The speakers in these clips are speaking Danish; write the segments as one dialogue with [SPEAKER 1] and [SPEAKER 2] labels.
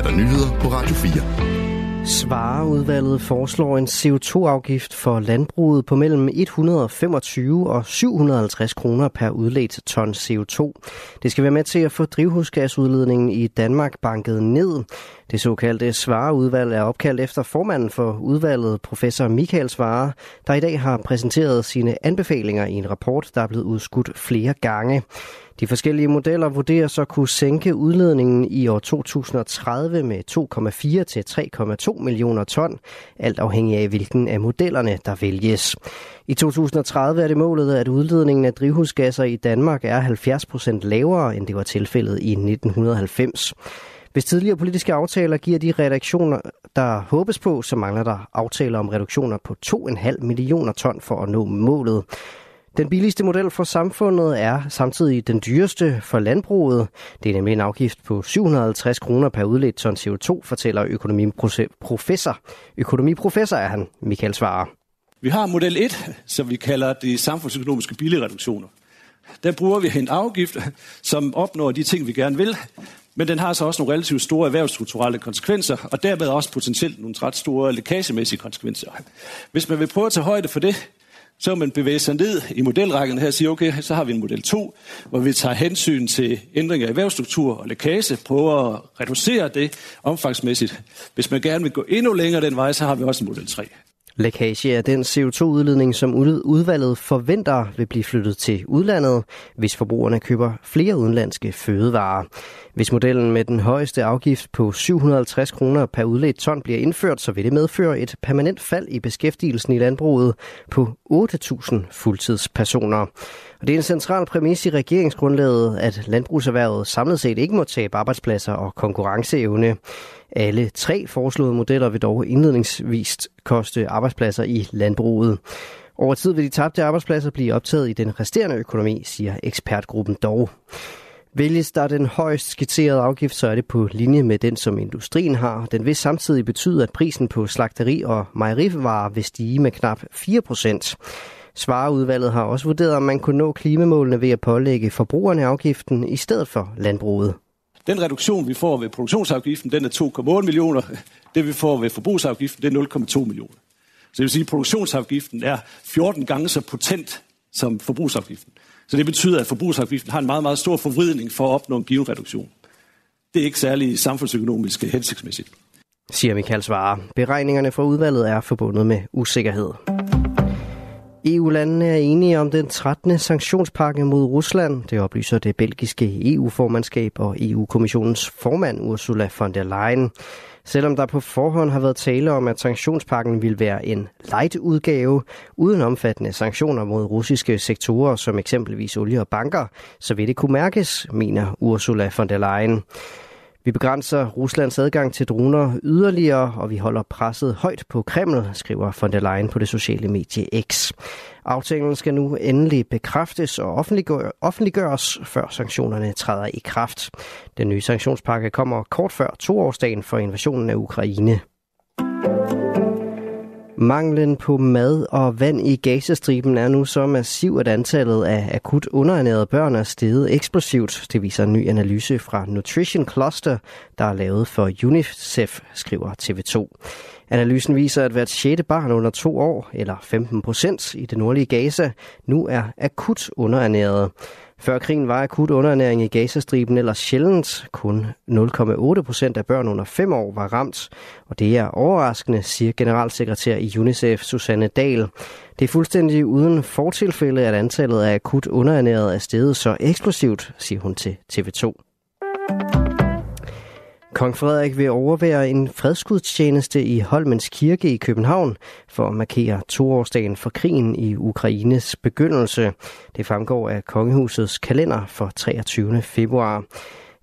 [SPEAKER 1] er der nyheder på Radio 4.
[SPEAKER 2] Svareudvalget foreslår en CO2-afgift for landbruget på mellem 125 og 750 kroner per udledt ton CO2. Det skal være med til at få drivhusgasudledningen i Danmark banket ned. Det såkaldte Svareudvalg er opkaldt efter formanden for udvalget, professor Michael Svare, der i dag har præsenteret sine anbefalinger i en rapport, der er blevet udskudt flere gange. De forskellige modeller vurderer så kunne sænke udledningen i år 2030 med 2,4 til 3,2 millioner ton, alt afhængig af hvilken af modellerne, der vælges. I 2030 er det målet, at udledningen af drivhusgasser i Danmark er 70 procent lavere, end det var tilfældet i 1990. Hvis tidligere politiske aftaler giver de redaktioner, der håbes på, så mangler der aftaler om reduktioner på 2,5 millioner ton for at nå målet. Den billigste model for samfundet er samtidig den dyreste for landbruget. Det er nemlig en afgift på 750 kroner per udledt ton CO2, fortæller økonomiprofessor. Økonomiprofessor er han, Michael Svarer.
[SPEAKER 3] Vi har model 1, som vi kalder de samfundsøkonomiske billigreduktioner. Der bruger vi en afgift, som opnår de ting, vi gerne vil, men den har så også nogle relativt store erhvervsstrukturelle konsekvenser, og dermed også potentielt nogle ret store lækagemæssige konsekvenser. Hvis man vil prøve at tage højde for det, så man bevæge sig ned i modelrækken her og sige, okay, så har vi en model 2, hvor vi tager hensyn til ændringer i erhvervsstruktur og lækage, prøver at reducere det omfangsmæssigt. Hvis man gerne vil gå endnu længere den vej, så har vi også en model 3.
[SPEAKER 2] Lækage er den CO2-udledning, som udvalget forventer vil blive flyttet til udlandet, hvis forbrugerne køber flere udenlandske fødevarer. Hvis modellen med den højeste afgift på 750 kroner per udledt ton bliver indført, så vil det medføre et permanent fald i beskæftigelsen i landbruget på 8.000 fuldtidspersoner. Og det er en central præmis i regeringsgrundlaget, at landbrugserhvervet samlet set ikke må tabe arbejdspladser og konkurrenceevne. Alle tre foreslåede modeller vil dog indledningsvis koste arbejdspladser i landbruget. Over tid vil de tabte arbejdspladser blive optaget i den resterende økonomi, siger ekspertgruppen dog. Vælges der den højst skitserede afgift, så er det på linje med den, som industrien har. Den vil samtidig betyde, at prisen på slagteri og mejerivarer vil stige med knap 4 procent. Svareudvalget har også vurderet, om man kunne nå klimamålene ved at pålægge forbrugerne afgiften i stedet for landbruget.
[SPEAKER 3] Den reduktion, vi får ved produktionsafgiften, den er 2,8 millioner. Det, vi får ved forbrugsafgiften, det er 0,2 millioner. Så det vil sige, at produktionsafgiften er 14 gange så potent som forbrugsafgiften. Så det betyder, at forbrugsafgiften har en meget, meget stor forvridning for at opnå en given reduktion. Det er ikke særlig samfundsøkonomisk hensigtsmæssigt.
[SPEAKER 2] Siger Michael Svare. Beregningerne for udvalget er forbundet med usikkerhed. EU-landene er enige om den 13. sanktionspakke mod Rusland. Det oplyser det belgiske EU-formandskab og EU-kommissionens formand Ursula von der Leyen. Selvom der på forhånd har været tale om, at sanktionspakken vil være en light-udgave uden omfattende sanktioner mod russiske sektorer som eksempelvis olie og banker, så vil det kunne mærkes, mener Ursula von der Leyen. Vi begrænser Ruslands adgang til droner yderligere, og vi holder presset højt på Kreml, skriver von der Leyen på det sociale medie X. Aftalen skal nu endelig bekræftes og offentliggøres, før sanktionerne træder i kraft. Den nye sanktionspakke kommer kort før toårsdagen for invasionen af Ukraine. Manglen på mad og vand i Gazastriben er nu så massiv, at antallet af akut underernærede børn er steget eksplosivt. Det viser en ny analyse fra Nutrition Cluster, der er lavet for UNICEF, skriver TV2. Analysen viser, at hvert sjette barn under to år, eller 15 procent i det nordlige Gaza, nu er akut underernæret. Før krigen var akut underernæring i Gazastriben eller sjældent. Kun 0,8 procent af børn under 5 år var ramt. Og det er overraskende, siger generalsekretær i UNICEF Susanne Dahl. Det er fuldstændig uden fortilfælde, at antallet af akut underernærede er steget så eksplosivt, siger hun til TV2. Kong Frederik vil overvære en fredsgudstjeneste i Holmens Kirke i København for at markere toårsdagen for krigen i Ukraines begyndelse. Det fremgår af Kongehusets kalender for 23. februar.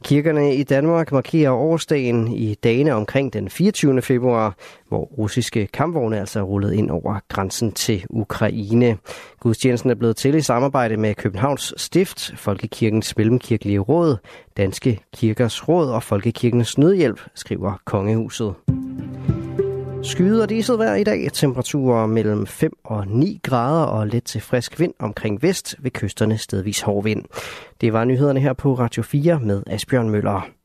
[SPEAKER 2] Kirkerne i Danmark markerer årsdagen i dagene omkring den 24. februar, hvor russiske kampvogne altså er rullet ind over grænsen til Ukraine. Gudstjenesten er blevet til i samarbejde med Københavns Stift, Folkekirkens Mellemkirkelige Råd, Danske Kirkers Råd og Folkekirkens Nødhjælp, skriver Kongehuset. Skyder diset vejr i dag. Temperaturer mellem 5 og 9 grader og let til frisk vind omkring vest ved kysterne stedvis hård vind. Det var nyhederne her på Radio 4 med Asbjørn Møller.